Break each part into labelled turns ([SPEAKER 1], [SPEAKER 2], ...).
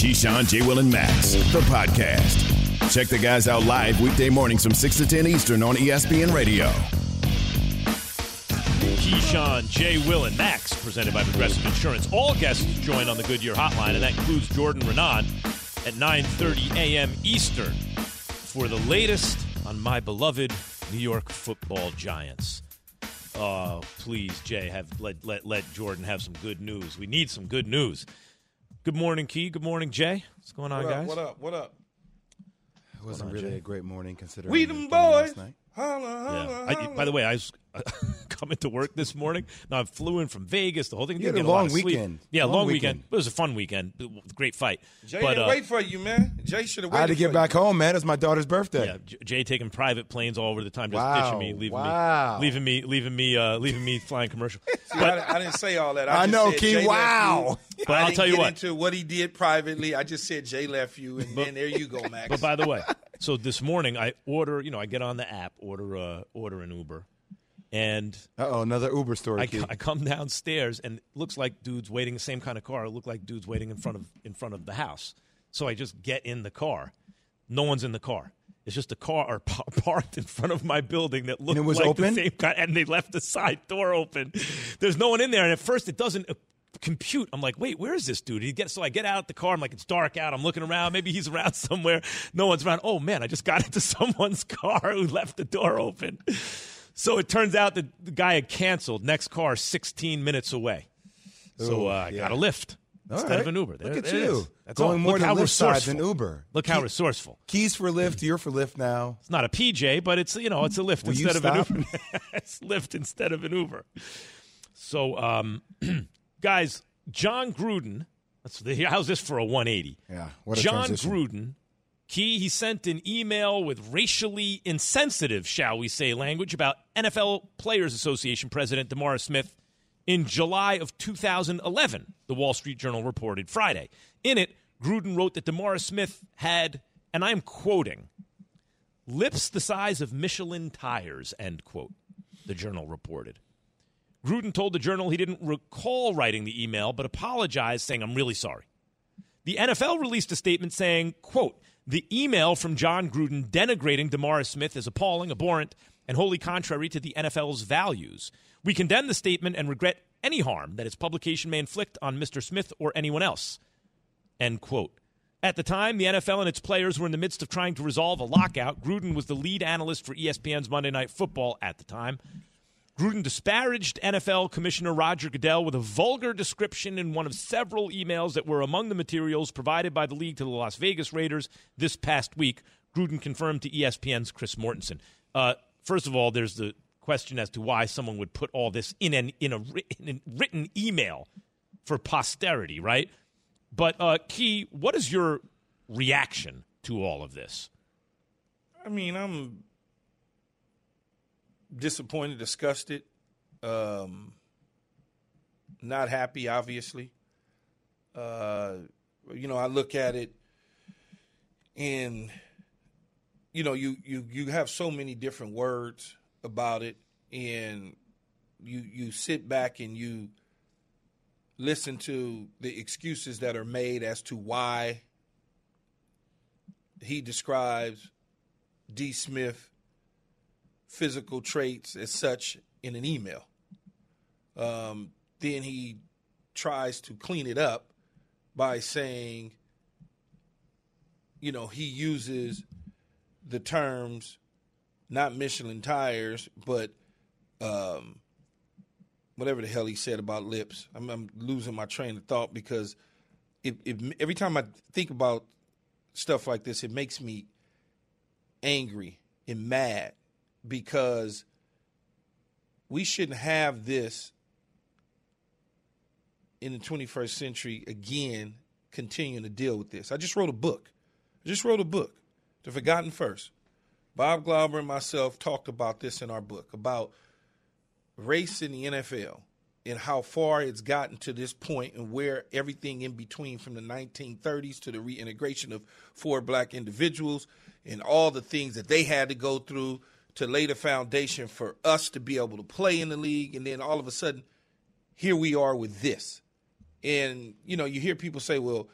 [SPEAKER 1] Keyshawn, J. Will, and Max, the podcast. Check the guys out live weekday mornings from 6 to 10 Eastern on ESPN Radio.
[SPEAKER 2] Keyshawn, J. Will, and Max, presented by Progressive Insurance. All guests join on the Goodyear Hotline, and that includes Jordan Raanan at 9.30 a.m. Eastern for the latest on my beloved New York football giants. Oh, please, Jay, have let, let, let Jordan have some good news. We need some good news. Good morning, Key. Good morning, Jay. What's going on,
[SPEAKER 3] what up,
[SPEAKER 2] guys?
[SPEAKER 3] What up? What up?
[SPEAKER 4] It wasn't really a great morning considering
[SPEAKER 3] We
[SPEAKER 4] the
[SPEAKER 3] them
[SPEAKER 4] game last
[SPEAKER 3] boys.
[SPEAKER 4] night.
[SPEAKER 3] Holla,
[SPEAKER 2] Yeah.
[SPEAKER 3] holla,
[SPEAKER 2] I, by the way, I was coming to work this morning. Now I flew in from Vegas. The whole thing.
[SPEAKER 4] You had a
[SPEAKER 2] get lot
[SPEAKER 4] long
[SPEAKER 2] of sleep.
[SPEAKER 4] weekend.
[SPEAKER 2] Yeah, long,
[SPEAKER 4] Long
[SPEAKER 2] weekend.
[SPEAKER 4] weekend.
[SPEAKER 2] It was a fun weekend. Great fight.
[SPEAKER 3] Jay
[SPEAKER 2] but
[SPEAKER 3] didn't
[SPEAKER 2] uh,
[SPEAKER 3] wait for you, man. Jay should have
[SPEAKER 4] I
[SPEAKER 3] waited.
[SPEAKER 4] had to get back
[SPEAKER 3] you.
[SPEAKER 4] home, man. It's my daughter's birthday.
[SPEAKER 2] yeah, Jay taking private planes all over the time, just
[SPEAKER 4] Wow.
[SPEAKER 2] ditching me, leaving
[SPEAKER 4] Wow.
[SPEAKER 2] me, leaving me, leaving me, uh, leaving me flying commercial.
[SPEAKER 3] See, I, I didn't say all that.
[SPEAKER 4] I
[SPEAKER 3] just
[SPEAKER 4] know, Key, wow.
[SPEAKER 2] But
[SPEAKER 3] I
[SPEAKER 2] I'll tell you what.
[SPEAKER 3] into what he did privately. I just said Jay left you, and then there you go, Max.
[SPEAKER 2] But by the way, so this morning I order, you know, I get on the app, order, uh, order an Uber, and
[SPEAKER 4] Uh oh, another Uber story.
[SPEAKER 2] I, I come downstairs and it looks like dudes waiting the same kind of car. It looked like dudes waiting in front of in front of the house. So I just get in the car. No one's in the car. It's just a car or parked in front of my building that looked like
[SPEAKER 4] open?
[SPEAKER 2] the same kind, and they left the side door open. There's no one in there, and at first it doesn't. uh, Compute. I'm like, wait, where is this dude? He gets so I get out the car. I'm like, it's dark out. I'm looking around. Maybe he's around somewhere. No one's around. Oh man, I just got into someone's car who left the door open. So it turns out that the guy had canceled. Next car, 16 minutes away. So uh, I
[SPEAKER 4] yeah.
[SPEAKER 2] got a lift instead
[SPEAKER 4] right.
[SPEAKER 2] of an Uber. There-
[SPEAKER 4] Look at you.
[SPEAKER 2] That's
[SPEAKER 4] Going
[SPEAKER 2] all.
[SPEAKER 4] more
[SPEAKER 2] Look
[SPEAKER 4] to Lyft side than Uber.
[SPEAKER 2] Look how
[SPEAKER 4] Key-
[SPEAKER 2] resourceful.
[SPEAKER 4] Keys for Lyft, you're for Lyft now.
[SPEAKER 2] It's not a PJ, but it's you know it's a lift
[SPEAKER 4] Will
[SPEAKER 2] instead of an? Uber. it's Lyft instead of an Uber. So, um, guys, Jon Gruden. How's this for a 180?
[SPEAKER 4] Yeah, what a
[SPEAKER 2] Jon
[SPEAKER 4] transition.
[SPEAKER 2] Gruden. Key, he sent an email with racially insensitive, shall we say, language about NFL Players Association President DeMaurice Smith in July of 2011, the Wall Street Journal reported Friday. In it, Gruden wrote that DeMaurice Smith had, and I'm quoting, lips the size of Michelin tires, end quote, the journal reported. Gruden told the journal he didn't recall writing the email, but apologized, saying, I'm really sorry. The NFL released a statement saying, quote, the email from Jon Gruden denigrating DeMaurice Smith is appalling, abhorrent, and wholly contrary to the NFL's values. We condemn the statement and regret any harm that its publication may inflict on Mr. Smith or anyone else. End quote. At the time, the NFL and its players were in the midst of trying to resolve a lockout. Gruden was the lead analyst for ESPN's Monday Night Football at the time. Gruden disparaged NFL Commissioner Roger Goodell with a vulgar description in one of several emails that were among the materials provided by the league to the Las Vegas Raiders this past week. Gruden confirmed to ESPN's Chris Mortensen. Uh, first of all, there's the question as to why someone would put all this in an in a, in a written email for posterity, right? But uh, Key, what is your reaction to all of this?
[SPEAKER 3] I mean, I'm disappointed, disgusted, um, not happy. Obviously, uh, you know, I look at it, and you know, you you you have so many different words about it, and you you sit back and you listen to the excuses that are made as to why he describes D. Smith physical traits as such in an email. Um, then he tries to clean it up by saying, you know, he uses the terms not Michelin tires, but um, whatever the hell he said about lips. I'm, I'm losing my train of thought because it, every time I think about stuff like this, it makes me angry and mad because we shouldn't have this in the 21st century again continuing to deal with this. I just wrote a book. I just wrote a book, The Forgotten First. Bob Glauber and myself talked about this in our book about race in the NFL and how far it's gotten to this point and where everything in between from the 1930s to the reintegration of four black individuals and all the things that they had to go through to lay the foundation for us to be able to play in the league and then all of a sudden here we are with this and you know you hear people say well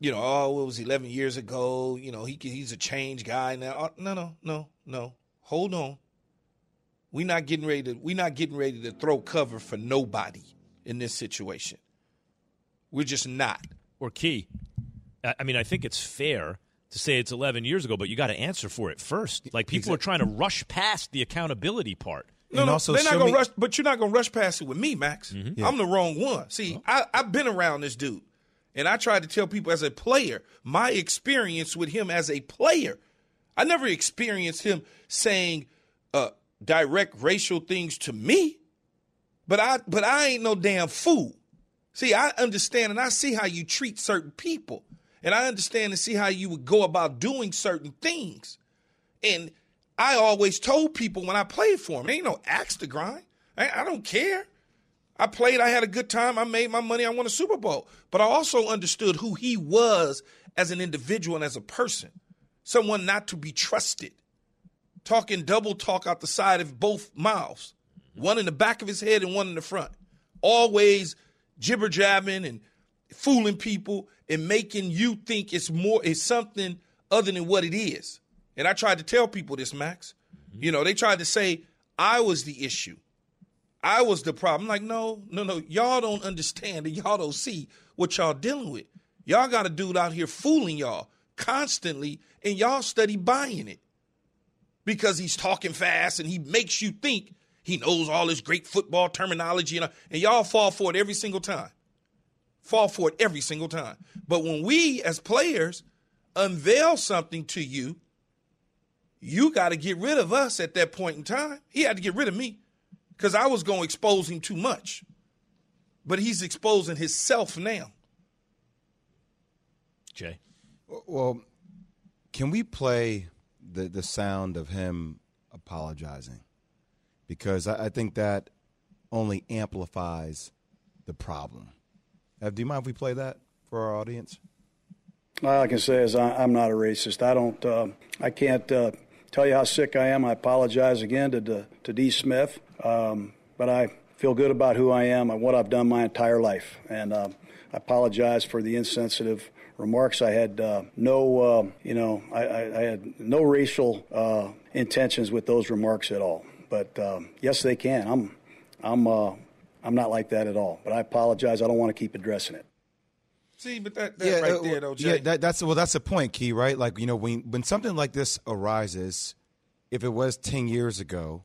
[SPEAKER 3] you know, oh, it was 11 years ago. You know, he he's a change guy now. Uh, no, no, no, no. Hold on. We're not getting ready to. We're not getting ready to throw cover for nobody in this situation. We're just not.
[SPEAKER 2] Or Key, I mean, I think it's fair to say it's 11 years ago, but you got to answer for it first. Like people are trying to rush past the accountability part.
[SPEAKER 3] No,
[SPEAKER 4] And
[SPEAKER 3] no,
[SPEAKER 4] also
[SPEAKER 3] they're not gonna
[SPEAKER 4] me-
[SPEAKER 3] rush, but you're not gonna rush past it with me, Max. I'm the wrong one. See, I, I've been around this dude, and I tried to tell people as a player my experience with him as a player. I never experienced him saying uh, direct racial things to me, but I but I ain't no damn fool. See, I understand and I see how you treat certain people, and I understand and see how you would go about doing certain things. And I always told people when I played for him, ain't no axe to grind. I, I don't care. I played, I had a good time, I made my money, I won a Super Bowl. But I also understood who he was as an individual and as a person. Someone not to be trusted. Talking double talk out the side of both mouths, one in the back of his head and one in the front. Always jibber jabbing and fooling people and making you think it's more it's something other than what it is. And I tried to tell people this, Max. Mm-hmm. You know, they tried to say I was the issue. I was the problem. Like, no, no, no. Y'all don't understand and y'all don't see what y'all dealing with. Y'all got a dude out here fooling y'all constantly, and y'all study buying it because he's talking fast and he makes you think he knows all this great football terminology, and, uh, and y'all fall for it every single time. Fall for it every single time. But when we as players unveil something to you, you got to get rid of us at that point in time. He had to get rid of me because I was going to expose him too much. But he's exposing himself now.
[SPEAKER 2] Jay.
[SPEAKER 4] Well, can we play the the sound of him apologizing? Because I, I think that only amplifies the problem. Ev, do you mind if we play that for our audience?
[SPEAKER 5] All I can say is I, I'm not a racist. I don't. Uh, I can't uh, tell you how sick I am. I apologize again to to, to D. Smith, um, but I feel good about who I am and what I've done my entire life. And um, I apologize for the insensitive remarks. I had uh, no, um, you know, I, I, I had no racial uh, intentions with those remarks at all. But um, yes, they can. I'm, I'm, uh, I'm not like that at all. But I apologize. I don't want to keep addressing it.
[SPEAKER 3] See, but that, that right
[SPEAKER 4] uh,
[SPEAKER 3] there, though,
[SPEAKER 4] yeah, that, that's well, that's the point, Key. Right? Like you know, when when something like this arises, if it was ten years ago,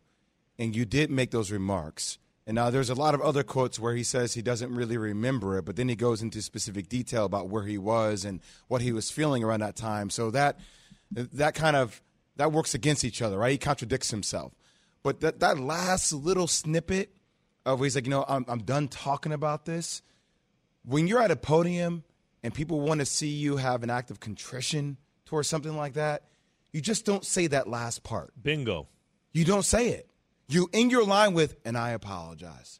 [SPEAKER 4] and you did make those remarks, and now there's a lot of other quotes where he says he doesn't really remember it, but then he goes into specific detail about where he was and what he was feeling around that time. So that that kind of that works against each other, right? He contradicts himself. But that that last little snippet of where he's like, you know, I'm I'm done talking about this when you're at a podium and people want to see you have an act of contrition towards something like that, you just don't say that last part.
[SPEAKER 2] Bingo.
[SPEAKER 4] You don't say it. You end your line with, and I apologize.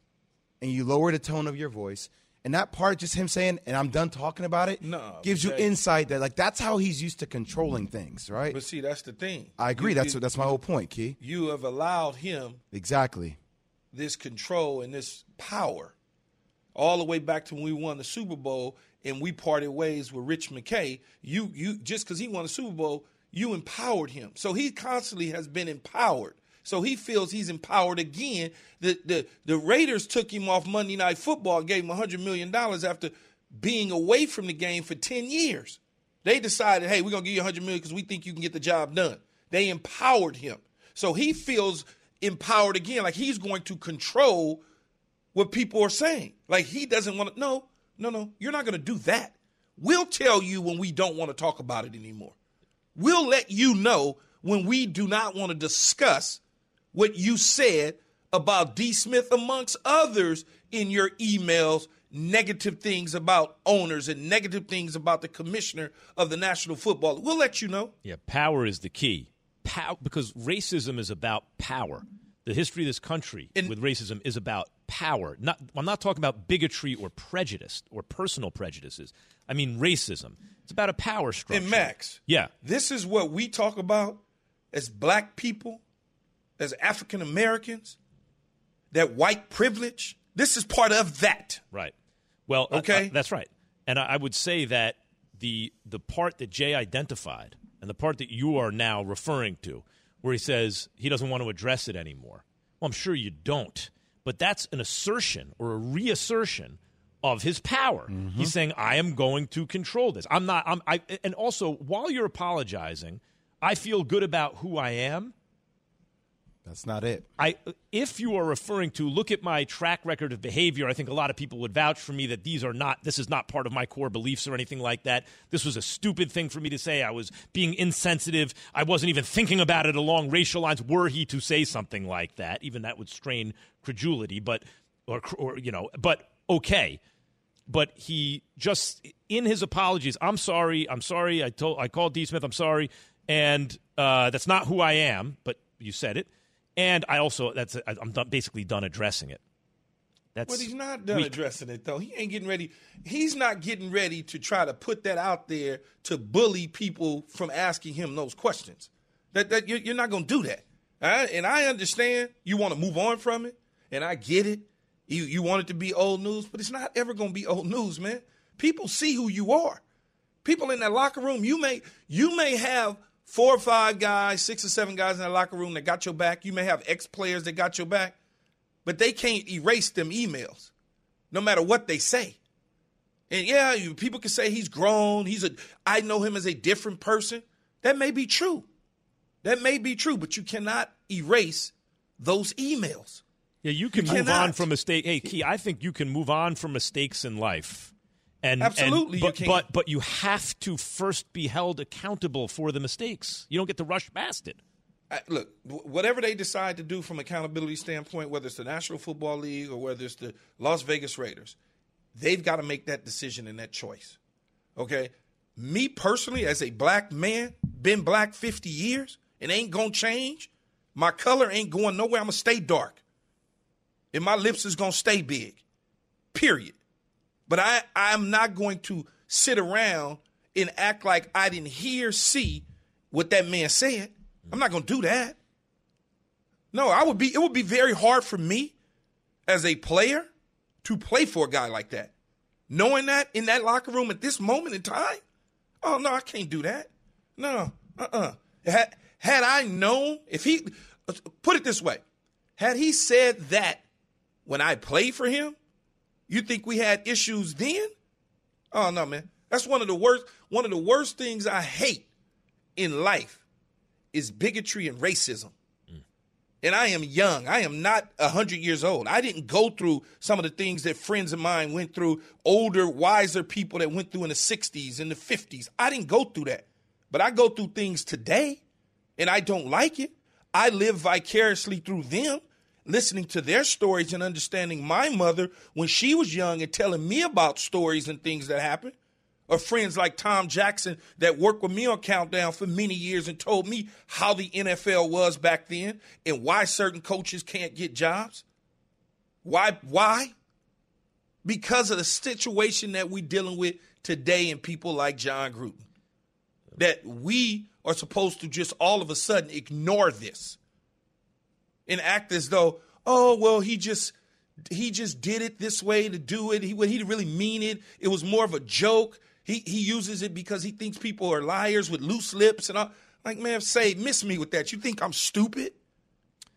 [SPEAKER 4] And you lower the tone of your voice. And that part, just him saying, and I'm done talking about it,
[SPEAKER 3] No,
[SPEAKER 4] gives you
[SPEAKER 3] Jay.
[SPEAKER 4] insight that, like, that's how he's used to controlling things, right?
[SPEAKER 3] But see, that's the thing.
[SPEAKER 4] I agree.
[SPEAKER 3] You-
[SPEAKER 4] that's
[SPEAKER 3] you-
[SPEAKER 4] that's my whole point, Key.
[SPEAKER 3] You have allowed him
[SPEAKER 4] Exactly.
[SPEAKER 3] This control and this power all the way back to when we won the Super Bowl and we parted ways with Rich McKay. You you just because he won the Super Bowl, you empowered him. So he constantly has been empowered. So he feels he's empowered again. The the the Raiders took him off Monday Night Football, gave him hundred million dollars after being away from the game for ten years. They decided, hey, we're gonna give you 100 million because we think you can get the job done. They empowered him, so he feels empowered again, like he's going to control what people are saying. Like he doesn't want to. No, no, no. You're not going to do that. We'll tell you when we don't want to talk about it anymore. We'll let you know when we do not want to discuss what you said about D. Smith, amongst others, in your emails, negative things about owners and negative things about the commissioner of the National Football. We'll let you know.
[SPEAKER 2] Yeah, power is the key. Pow- because racism is about power. The history of this country with racism is about power. Not, I'm not talking about bigotry or prejudice or personal prejudices. I mean racism. It's about a power structure.
[SPEAKER 3] And Max,
[SPEAKER 2] Yeah.
[SPEAKER 3] This is what we talk about as black people, as African Americans, that white privilege. This is part of that.
[SPEAKER 2] Right. Well, I-
[SPEAKER 3] Okay.
[SPEAKER 2] I- that's right. And I, I would say that the the part that Jay identified and the part that you are now referring to, where he says he doesn't want to address it anymore. Well, I'm sure you don't, but that's an assertion or a reassertion of his power. Mm-hmm. He's saying, "I am going to control this. I'm not." I'm. I, and also, while you're apologizing, I feel good about who I am.
[SPEAKER 4] That's not it.
[SPEAKER 2] I, if you are referring to look at my track record of behavior, I think a lot of people would vouch for me that these are not. This is not part of my core beliefs or anything like that. This was a stupid thing for me to say. I was being insensitive. I wasn't even thinking about it along racial lines. Were he to say something like that, even that would strain credulity. But, or, or you know, but okay. But he just in his apologies. I'm sorry. I'm sorry. I told. I called D. Smith. I'm sorry. And uh, that's not who I am. But you said it and I also that's I'm done, basically done addressing it.
[SPEAKER 3] That's but he's not done weak. addressing it though. He ain't getting ready. He's not getting ready to try to put that out there to bully people from asking him those questions. That that you're, not going to do that. Right? And I understand you want to move on from it, and I get it. You you want it to be old news, but it's not ever going to be old news, man. People see who you are. People in that locker room, you may you may have four or five guys, six or seven guys in the locker room that got your back. You may have ex players that got your back, but they can't erase them emails, no matter what they say. And yeah, you, people can say he's grown. He's a. I know him as a different person. That may be true. That may be true, but you cannot erase those emails.
[SPEAKER 2] Yeah, you can you move cannot. on from mistake. Hey, Key, I think you can move on from mistakes in life and
[SPEAKER 3] absolutely,
[SPEAKER 2] and, but,
[SPEAKER 3] you
[SPEAKER 2] but but you have to first be held accountable for the mistakes. You don't get to rush past it.
[SPEAKER 3] I, look, whatever they decide to do from accountability standpoint, whether it's the National Football League or whether it's the Las Vegas Raiders, they've got to make that decision and that choice. Okay, me personally, as a black man, been black fifty years it ain't gonna change. My color ain't going nowhere. I'm gonna stay dark, and my lips is gonna stay big. Period. But I, I'm not going to sit around and act like I didn't hear, see what that man said. I'm not going to do that. No, I would be. It would be very hard for me as a player to play for a guy like that, knowing that in that locker room at this moment in time. Oh no, I can't do that. No, uh, uh-uh. uh Had had I known, if he put it this way, had he said that when I played for him, you think we had issues then? Oh no, man. That's one of the worst one of the worst things I hate in life is bigotry and racism. And I am young. I am not 100 years old. I didn't go through some of the things that friends of mine went through, older, wiser people that went through in the 60s and the 50s. I didn't go through that. But I go through things today and I don't like it. I live vicariously through them listening to their stories and understanding my mother when she was young and telling me about stories and things that happened. Or friends like Tom Jackson that worked with me on Countdown for many years and told me how the NFL was back then and why certain coaches can't get jobs. Why? Why? Because of the situation that we're dealing with today and people like Jon Gruden. That we are supposed to just all of a sudden ignore this and act as though, oh well, he just he just did it this way to do it. He he didn't really mean it. It was more of a joke. He he uses it because he thinks people are liars with loose lips and all. Like, man, say miss me with that. You think I'm stupid?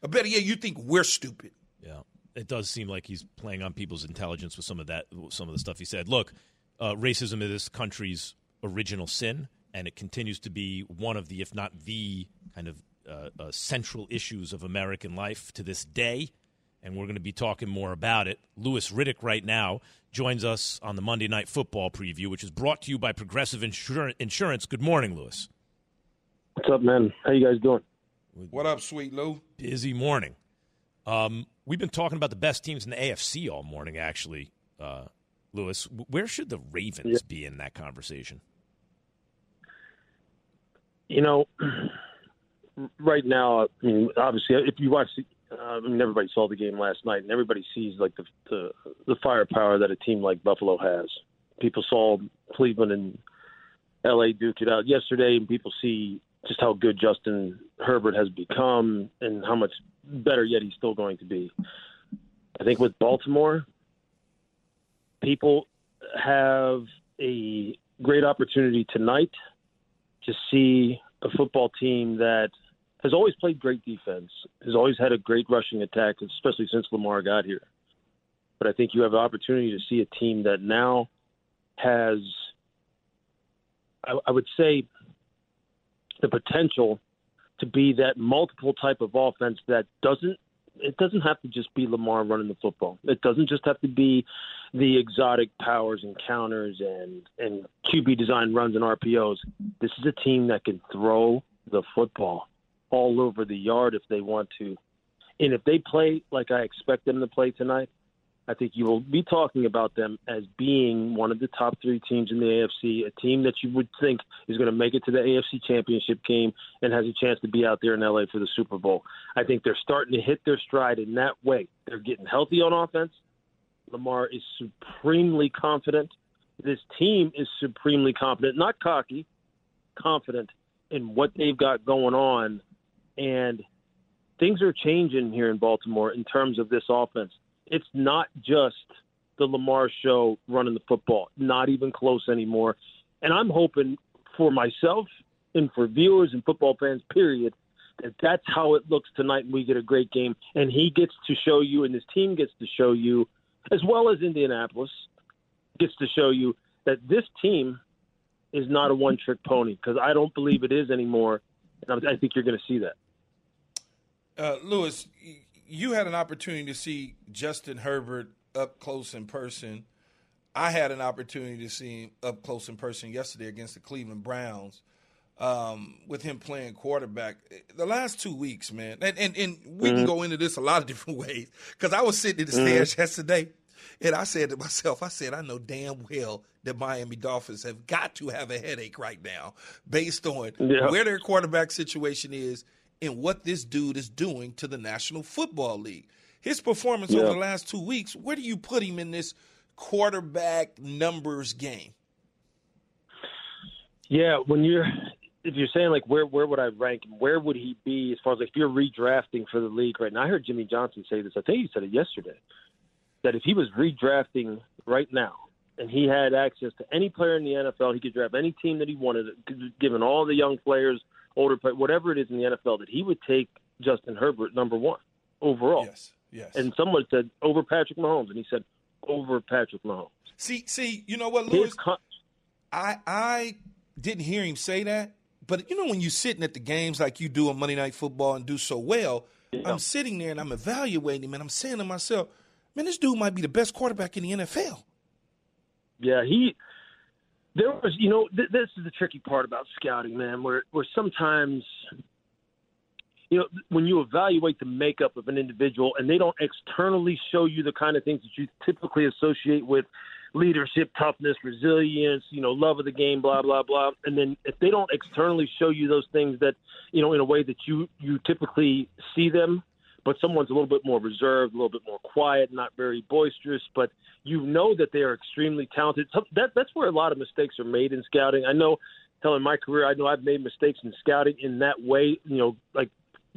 [SPEAKER 3] Or better yet, you think we're stupid.
[SPEAKER 2] Yeah, it does seem like he's playing on people's intelligence with some of that, some of the stuff he said. Look, uh, racism is this country's original sin, and it continues to be one of the, if not the, kind of uh, uh, central issues of American life to this day, and we're going to be talking more about it. Louis Riddick right now joins us on the Monday Night Football preview, which is brought to you by Progressive Insur- Insurance. Good morning, Louis.
[SPEAKER 6] What's up, man? How you guys doing?
[SPEAKER 3] What up, sweet Lou?
[SPEAKER 2] Busy morning. Um, we've been talking about the best teams in the AFC all morning, actually, uh, Louis. Where should the Ravens yeah. be in that conversation?
[SPEAKER 6] You know, right now, I mean, obviously, if you watch, the, uh, I mean, everybody saw the game last night, and everybody sees like the, the the firepower that a team like Buffalo has. People saw Cleveland and L.A. duke it out yesterday, and people see just how good Justin Herbert has become, and how much better yet he's still going to be. I think with Baltimore, people have a great opportunity tonight to see a football team that has always played great defense, has always had a great rushing attack, especially since Lamar got here. But I think you have an opportunity to see a team that now has, I, I would say, the potential to be that multiple type of offense that doesn't it doesn't have to just be Lamar running the football. It doesn't just have to be the exotic powers and counters and and QB design runs and RPOs. This is a team that can throw the football all over the yard if they want to. And if they play like I expect them to play tonight, I think you will be talking about them as being one of the top three teams in the AFC, a team that you would think is going to make it to the AFC Championship game and has a chance to be out there in LA for the Super Bowl. I think they're starting to hit their stride in that way. They're getting healthy on offense. Lamar is supremely confident. This team is supremely confident, not cocky, confident in what they've got going on. And things are changing here in Baltimore in terms of this offense it's not just the Lamar show running the football, not even close anymore. And I'm hoping for myself and for viewers and football fans, period, that that's how it looks tonight and we get a great game. And he gets to show you, and his team gets to show you, as well as Indianapolis gets to show you that this team is not a one trick pony because I don't believe it is anymore. And I think you're going to see that.
[SPEAKER 3] Uh, Louis, you had an opportunity to see Justin Herbert up close in person. I had an opportunity to see him up close in person yesterday against the Cleveland Browns. Um, with him playing quarterback the last two weeks, man, and and, and we mm-hmm. can go into this a lot of different ways. Because I was sitting in the mm-hmm. stairs yesterday, and I said to myself, I said, I know damn well that Miami Dolphins have got to have a headache right now, based on yeah. where their quarterback situation is in what this dude is doing to the National Football League. His performance yeah. over the last two weeks, where do you put him in this quarterback numbers game?
[SPEAKER 6] Yeah, when you're if you're saying like where where would I rank him, where would he be as far as like if you're redrafting for the league right now? I heard Jimmy Johnson say this. I think he said it yesterday. That if he was redrafting right now and he had access to any player in the NFL, he could draft any team that he wanted, given all the young players older player, whatever it is in the NFL, that he would take Justin Herbert number one overall.
[SPEAKER 3] Yes, yes.
[SPEAKER 6] And someone said over Patrick Mahomes, and he said over Patrick Mahomes.
[SPEAKER 3] See, see, you know what, Louis? Con- I I didn't hear him say that, but you know when you're sitting at the games like you do on Monday Night Football and do so well, yeah. I'm sitting there and I'm evaluating him and I'm saying to myself, man, this dude might be the best quarterback in the NFL.
[SPEAKER 6] Yeah, he there was, you know, th- this is the tricky part about scouting, man, where where sometimes, you know, when you evaluate the makeup of an individual and they don't externally show you the kind of things that you typically associate with leadership, toughness, resilience, you know, love of the game, blah blah blah, and then if they don't externally show you those things that, you know, in a way that you you typically see them, but someone's a little bit more reserved, a little bit more quiet, not very boisterous, but you know that they are extremely talented. So that, that's where a lot of mistakes are made in scouting. I know, telling my career, I know I've made mistakes in scouting in that way. You know, like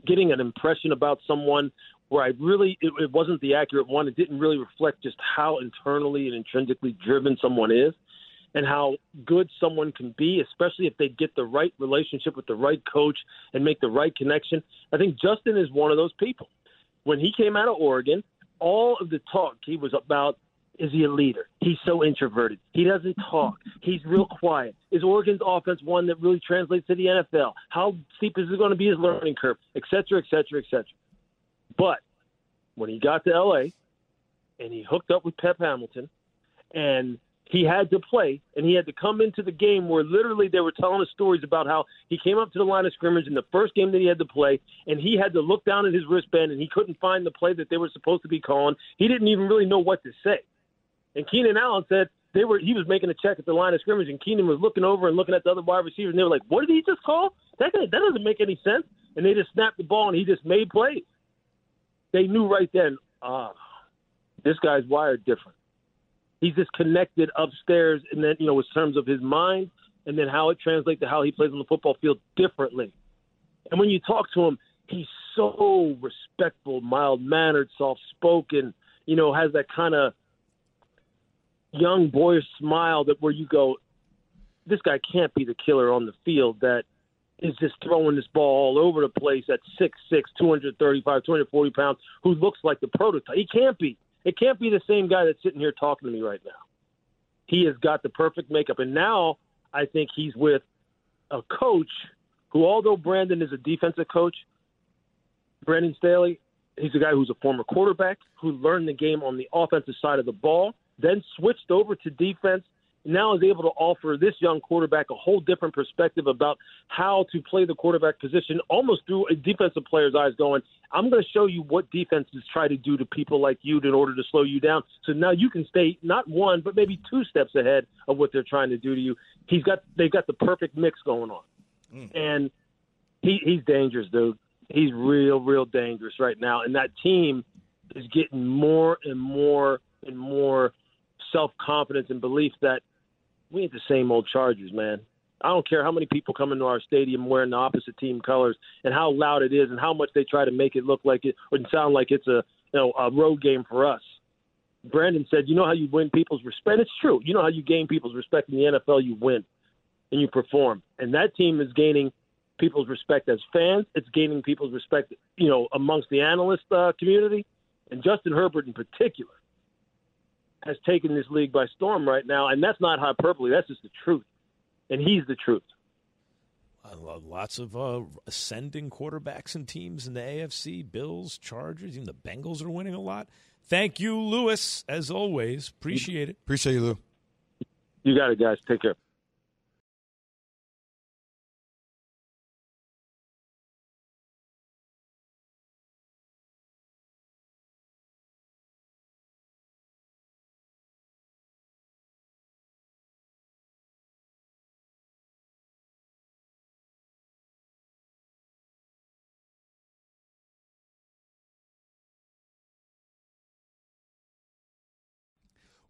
[SPEAKER 6] getting an impression about someone where I really it, it wasn't the accurate one. It didn't really reflect just how internally and intrinsically driven someone is and how good someone can be, especially if they get the right relationship with the right coach and make the right connection. I think Justin is one of those people. When he came out of Oregon, all of the talk he was about is he a leader? He's so introverted. He doesn't talk. He's real quiet. Is Oregon's offense one that really translates to the NFL? How steep is it going to be his learning curve, et cetera, et cetera, et cetera. But when he got to LA and he hooked up with Pep Hamilton and he had to play and he had to come into the game where literally they were telling us stories about how he came up to the line of scrimmage in the first game that he had to play and he had to look down at his wristband and he couldn't find the play that they were supposed to be calling. He didn't even really know what to say. And Keenan Allen said they were he was making a check at the line of scrimmage and Keenan was looking over and looking at the other wide receivers and they were like, What did he just call? That that doesn't make any sense. And they just snapped the ball and he just made plays. They knew right then, ah, this guy's wired different he's just connected upstairs, and then you know, in terms of his mind, and then how it translates to how he plays on the football field differently. And when you talk to him, he's so respectful, mild mannered, soft spoken. You know, has that kind of young boyish smile that where you go, this guy can't be the killer on the field that is just throwing this ball all over the place at 6'6", 235, 240 pounds, who looks like the prototype. He can't be. It can't be the same guy that's sitting here talking to me right now. He has got the perfect makeup. And now I think he's with a coach who, although Brandon is a defensive coach, Brandon Staley, he's a guy who's a former quarterback who learned the game on the offensive side of the ball, then switched over to defense now is able to offer this young quarterback a whole different perspective about how to play the quarterback position almost through a defensive player's eyes going, I'm going to show you what defenses try to do to people like you in order to slow you down. So now you can stay not one, but maybe two steps ahead of what they're trying to do to you. He's got they've got the perfect mix going on. Mm. And he he's dangerous, dude. He's real, real dangerous right now. And that team is getting more and more and more self confidence and belief that we ain't the same old Chargers, man. I don't care how many people come into our stadium wearing the opposite team colors and how loud it is and how much they try to make it look like it or sound like it's a you know a road game for us. Brandon said, "You know how you win people's respect. It's true. You know how you gain people's respect in the NFL. You win and you perform. And that team is gaining people's respect as fans. It's gaining people's respect, you know, amongst the analyst uh, community, and Justin Herbert in particular has taken this league by storm right now, and that's not hyperbole. That's just the truth, and he's the truth.
[SPEAKER 2] Lots of uh, ascending quarterbacks and teams in the AFC. Bills, Chargers, even the Bengals are winning a lot. Thank you, Louis, as always. Appreciate it.
[SPEAKER 4] Appreciate you, Lou.
[SPEAKER 6] You got it, guys. Take care.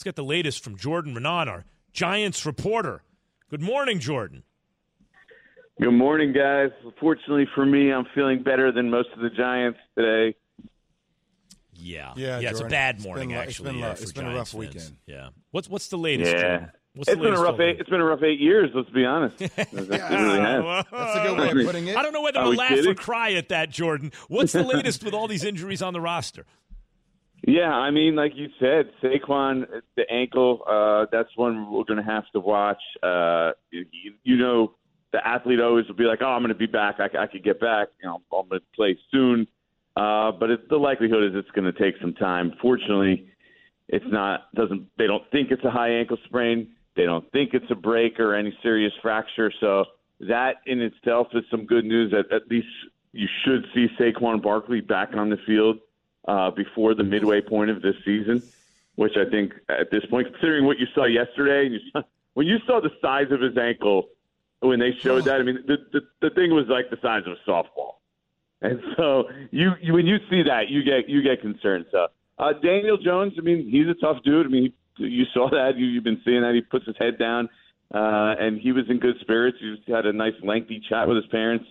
[SPEAKER 2] Let's get the latest from Jordan Raanan, our Giants reporter. Good morning, Jordan.
[SPEAKER 7] Good morning, guys. Fortunately for me, I'm feeling better than most of the Giants today.
[SPEAKER 2] Yeah,
[SPEAKER 4] yeah,
[SPEAKER 2] yeah. It's a bad morning,
[SPEAKER 4] been,
[SPEAKER 2] actually.
[SPEAKER 4] It's been,
[SPEAKER 2] yeah,
[SPEAKER 4] it's been a rough
[SPEAKER 2] fans.
[SPEAKER 4] weekend.
[SPEAKER 2] Yeah. What's what's the latest?
[SPEAKER 7] Yeah.
[SPEAKER 2] Jordan? What's
[SPEAKER 7] it's been a rough eight. It's been a rough eight years. Let's be honest. It really has.
[SPEAKER 4] That's a good way of putting it.
[SPEAKER 2] I don't know whether
[SPEAKER 7] Are
[SPEAKER 2] to laugh
[SPEAKER 7] kidding?
[SPEAKER 2] or cry at that, Jordan. What's the latest with all these injuries on the roster?
[SPEAKER 7] Yeah, I mean, like you said, Saquon, the ankle, uh, that's one we're going to have to watch. Uh, you, you know, the athlete always will be like, oh, I'm going to be back. I, I could get back. You know, I'm going to play soon. Uh, but it, the likelihood is it's going to take some time. Fortunately, it's not, doesn't, they don't think it's a high ankle sprain. They don't think it's a break or any serious fracture. So that in itself is some good news. At, at least you should see Saquon Barkley back on the field uh, before the midway point of this season, which I think at this point, considering what you saw yesterday, and you saw, when you saw the size of his ankle when they showed that, I mean, the, the the thing was like the size of a softball. And so you, you when you see that, you get you get concerned. So uh, Daniel Jones, I mean, he's a tough dude. I mean, he, you saw that. You, you've been seeing that. He puts his head down, uh, and he was in good spirits. He had a nice lengthy chat with his parents.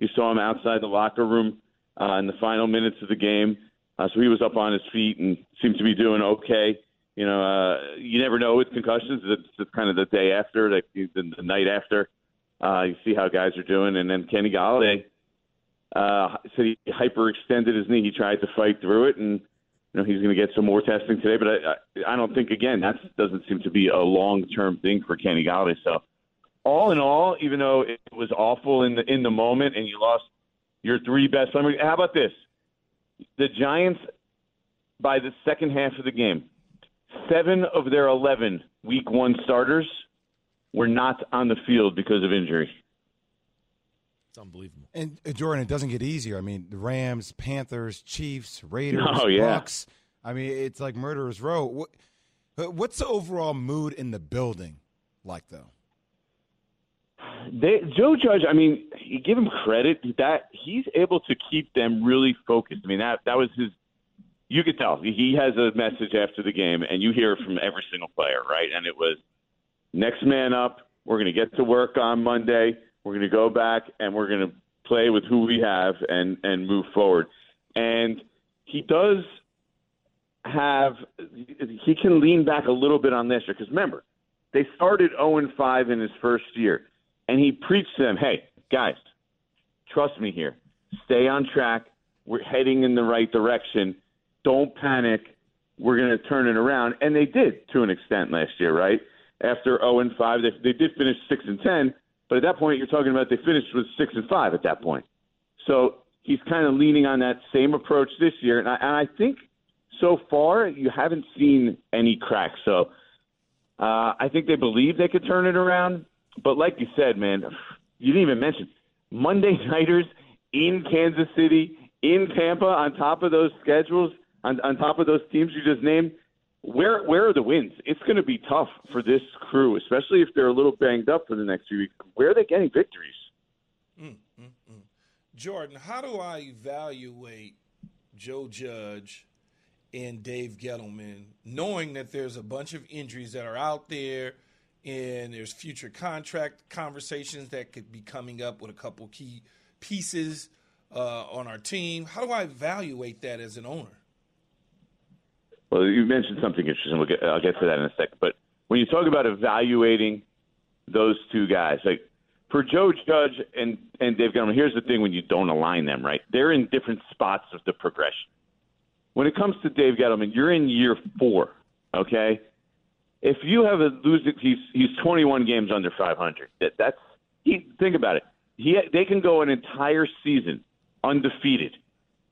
[SPEAKER 7] You saw him outside the locker room uh, in the final minutes of the game. Uh, so he was up on his feet and seemed to be doing okay. You know, uh, you never know with concussions. It's, it's kind of the day after, like the, the night after. Uh, you see how guys are doing, and then Kenny Golladay uh, said he hyperextended his knee. He tried to fight through it, and you know he's going to get some more testing today. But I, I don't think again that doesn't seem to be a long term thing for Kenny Golladay. So all in all, even though it was awful in the in the moment, and you lost your three best how about this? The Giants by the second half of the game, seven of their eleven Week One starters were not on the field because of injury.
[SPEAKER 2] It's unbelievable.
[SPEAKER 4] And uh, Jordan, it doesn't get easier. I mean, the Rams, Panthers, Chiefs, Raiders,
[SPEAKER 7] Oh, yeah.
[SPEAKER 4] Bucks. I mean, it's like murderers row. What, uh, what's the overall mood in the building like, though?
[SPEAKER 7] They, Joe Judge, I mean, you give him credit that he's able to keep them really focused. I mean, that that was his. You could tell he has a message after the game, and you hear it from every single player, right? And it was next man up. We're going to get to work on Monday. We're going to go back and we're going to play with who we have and and move forward. And he does have he can lean back a little bit on this year because remember they started 0 and 5 in his first year, and he preached to them, "Hey guys, trust me here. Stay on track. We're heading in the right direction. Don't panic. We're going to turn it around." And they did to an extent last year, right? After 0 and 5, they, they did finish 6 and 10, but at that point, you're talking about they finished with 6 and 5 at that point. So he's kind of leaning on that same approach this year, and I, and I think so far you haven't seen any cracks. So uh, I think they believe they could turn it around. But like you said, man, you didn't even mention Monday nighters in Kansas City, in Tampa, on top of those schedules, on, on top of those teams you just named. Where where are the wins? It's going to be tough for this crew, especially if they're a little banged up for the next few weeks. Where are they getting victories? Mm, mm, mm.
[SPEAKER 3] Jordan, how do I evaluate Joe Judge and Dave Gettleman, knowing that there's a bunch of injuries that are out there and there's future contract conversations that could be coming up with a couple key pieces uh, on our team? How do I evaluate that as an owner?
[SPEAKER 7] Well, you mentioned something interesting. We'll get, I'll get to that in a second. But when you talk about evaluating those two guys, like for Joe Judge and and Dave Gettleman, here's the thing: when you don't align them, right? They're in different spots of the progression. When it comes to Dave Gettleman, you're in year four. Okay, if you have a losing, he's he's 21 games under 500. That that's he. Think about it. He they can go an entire season undefeated,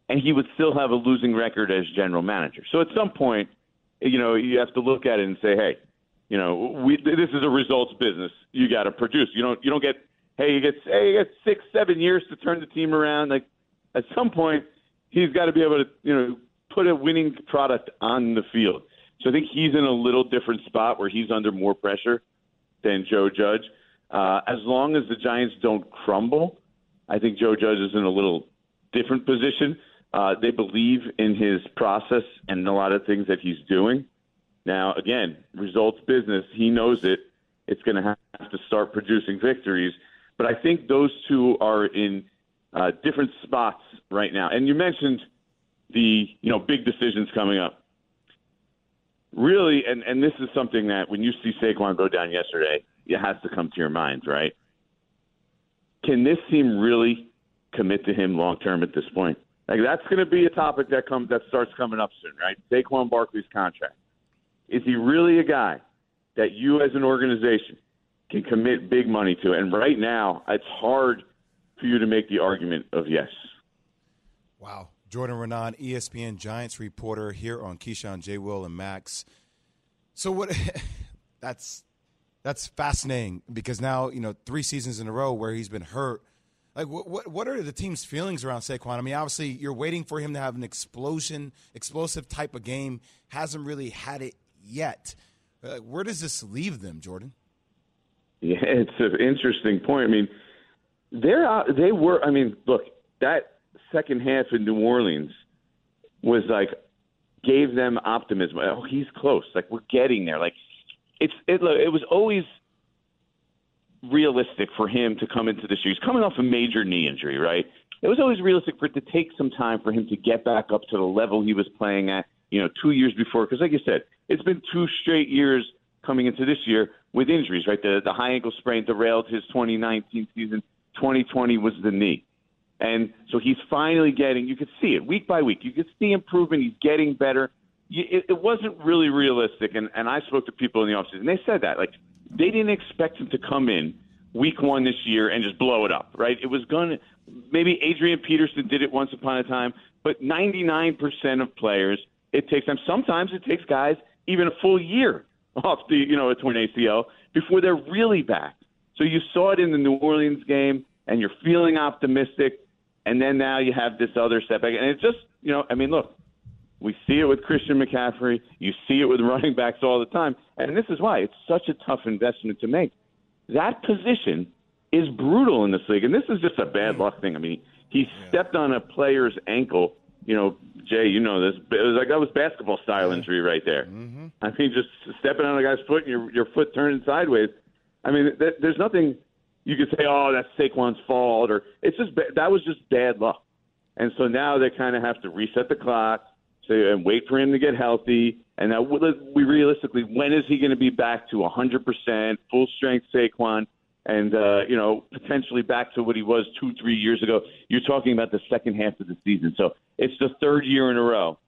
[SPEAKER 7] and he would still have a losing record as general manager. So at some point, you know, you have to look at it and say, hey, you know, we this is a results business. You got to produce. You don't you don't get hey you get hey you get six seven years to turn the team around. Like at some point, he's got to be able to you know put a winning product on the field. So I think he's in a little different spot where he's under more pressure than Joe Judge. Uh, as long as the Giants don't crumble, I think Joe Judge is in a little different position. Uh, they believe in his process and a lot of things that he's doing. Now, again, results business. He knows it. It's going to have to start producing victories. But I think those two are in uh, different spots right now. And you mentioned the you know big decisions coming up. Really, and and this is something that when you see Saquon go down yesterday, it has to come to your mind, right? Can this team really commit to him long term at this point? Like that's going to be a topic that comes that starts coming up soon, right? Saquon Barkley's contract. Is he really a guy that you as an organization can commit big money to? And right now, it's hard for you to make the argument of yes.
[SPEAKER 4] Wow. Jordan Raanan, ESPN Giants reporter here on Keyshawn, J. Will, and Max. So what? that's that's fascinating because now you know three seasons in a row where he's been hurt. Like what what what are the team's feelings around Saquon? I mean, obviously you're waiting for him to have an explosion, explosive type of game. Hasn't really had it yet. Uh, where does this leave them, Jordan?
[SPEAKER 7] Yeah, it's an interesting point. I mean, they're out, they were. I mean, look that second half in New Orleans was like gave them optimism. Oh, he's close. Like we're getting there. Like it's it. It was always realistic for him to come into this year. He's coming off a major knee injury, right? It was always realistic for it to take some time for him to get back up to the level he was playing at, you know, two years before. Because, like you said, it's been two straight years coming into this year with injuries, right? The the high ankle sprain derailed his 2019 season. 2020 was the knee. And so he's finally getting, you could see it week by week. You could see improvement. He's getting better. It, it wasn't really realistic. And, and I spoke to people in the office, and they said that. Like, they didn't expect him to come in week one this year and just blow it up, right? It was going to, maybe Adrian Peterson did it once upon a time, but 99% of players, it takes them. Sometimes it takes guys even a full year off the, you know, a torn ACL before they're really back. So you saw it in the New Orleans game, and you're feeling optimistic and then now you have this other setback. And it's just, you know, I mean, look, we see it with Christian McCaffrey. You see it with running backs all the time. And this is why it's such a tough investment to make. That position is brutal in this league. And this is just a bad luck thing. I mean, he stepped on a player's ankle. You know, Jay, you know this. It was like that was basketball style injury right there. Mm-hmm. I mean, just stepping on a guy's foot and your your foot turning sideways. I mean, th- there's nothing you could say, "Oh, that's Saquon's fault," or it's just that was just bad luck. And so now they kind of have to reset the clock and wait for him to get healthy. And now we realistically, when is he going to be back to 100% full strength Saquon? And uh, you know, potentially back to what he was two, three years ago. You're talking about the second half of the season, so it's the third year in a row.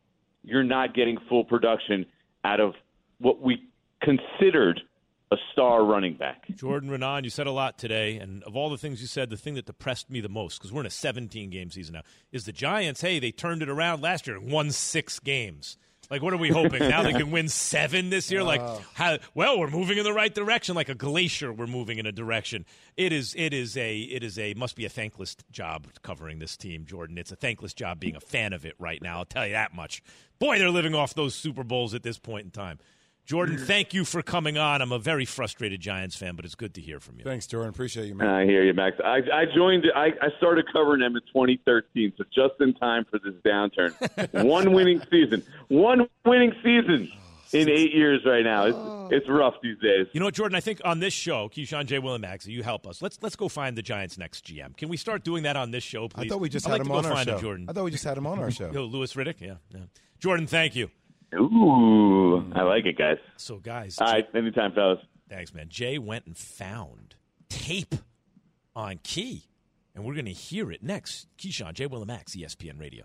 [SPEAKER 7] You're not getting full production out of what we considered a star running back.
[SPEAKER 2] Jordan Raanan, you said a lot today, and of all the things you said, the thing that depressed me the most, because we're in a 17 game season now, is the Giants. Hey, they turned it around last year and won six games. Like, what are we hoping now? They can win seven this year. Like, how? Well, we're moving in the right direction. Like a glacier, we're moving in a direction. It is. It is a. It is a. Must be a thankless job covering this team, Jordan. It's a thankless job being a fan of it right now. I'll tell you that much. Boy, they're living off those Super Bowls at this point in time. Jordan, thank you for coming on. I'm a very frustrated Giants fan, but it's good to hear from you.
[SPEAKER 4] Thanks, Jordan. Appreciate you, man.
[SPEAKER 7] I hear you, Max. I, I joined. I, I started covering them in 2013, so just in time for this downturn. One winning season. One winning season oh, in eight years right now. It's, oh. it's rough these days.
[SPEAKER 2] You know what, Jordan? I think on this show, Keyshawn J. Will and Max, you help us. Let's let's go find the Giants' next GM. Can we start doing that on this show, please?
[SPEAKER 4] I thought we just
[SPEAKER 2] I'd
[SPEAKER 4] had
[SPEAKER 2] like
[SPEAKER 4] him
[SPEAKER 2] to go
[SPEAKER 4] on our
[SPEAKER 2] find
[SPEAKER 4] show.
[SPEAKER 2] Him, Jordan.
[SPEAKER 4] I thought we just had him on our show.
[SPEAKER 2] Yo, Louis Riddick, yeah, yeah. Jordan, thank you.
[SPEAKER 7] Ooh, I like it, guys.
[SPEAKER 2] So, guys,
[SPEAKER 7] All right, anytime, fellas.
[SPEAKER 2] Thanks, man. Jay went and found tape on Key, and we're going to hear it next. Keyshawn, Jay Willimax, ESPN Radio.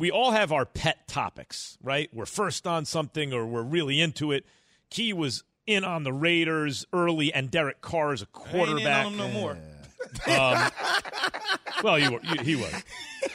[SPEAKER 2] We all have our pet topics, right? We're first on something or we're really into it. Key was in on the Raiders early, and Derek Carr is a
[SPEAKER 3] I ain't
[SPEAKER 2] quarterback.
[SPEAKER 3] in on them no more.
[SPEAKER 2] Um, well, you were, you, he was.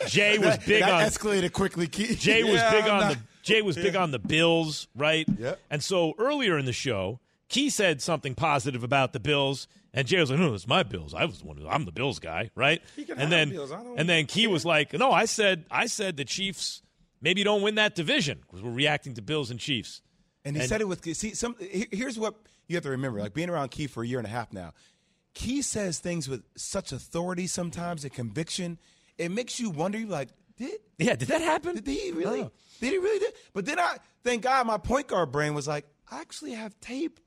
[SPEAKER 2] Jay was big
[SPEAKER 4] that
[SPEAKER 2] on
[SPEAKER 4] escalated quickly. Key.
[SPEAKER 2] Jay was
[SPEAKER 3] Yeah,
[SPEAKER 2] big
[SPEAKER 3] I'm
[SPEAKER 2] on
[SPEAKER 3] not-
[SPEAKER 2] the Jay was big on the Bills, right?
[SPEAKER 4] Yep.
[SPEAKER 2] And so earlier in the show, Key said something positive about the Bills, and Jay was like, "No, it's my Bills. I was one. Of, I'm the Bills guy, right?" And then
[SPEAKER 3] Bills.
[SPEAKER 2] And then Key was like, "No, I said I said the Chiefs maybe don't win that division because we're reacting to Bills and Chiefs."
[SPEAKER 4] And he
[SPEAKER 2] And-
[SPEAKER 4] said it with see some. Here's what you have to remember: like being around Key for a year and a half now, Key says things with such authority sometimes and conviction. It makes you wonder. You like, did
[SPEAKER 2] Yeah, did that happen?
[SPEAKER 4] did he really?
[SPEAKER 2] Oh.
[SPEAKER 4] Did he really? Did? But then I thank God my point guard brain was like, I actually have tape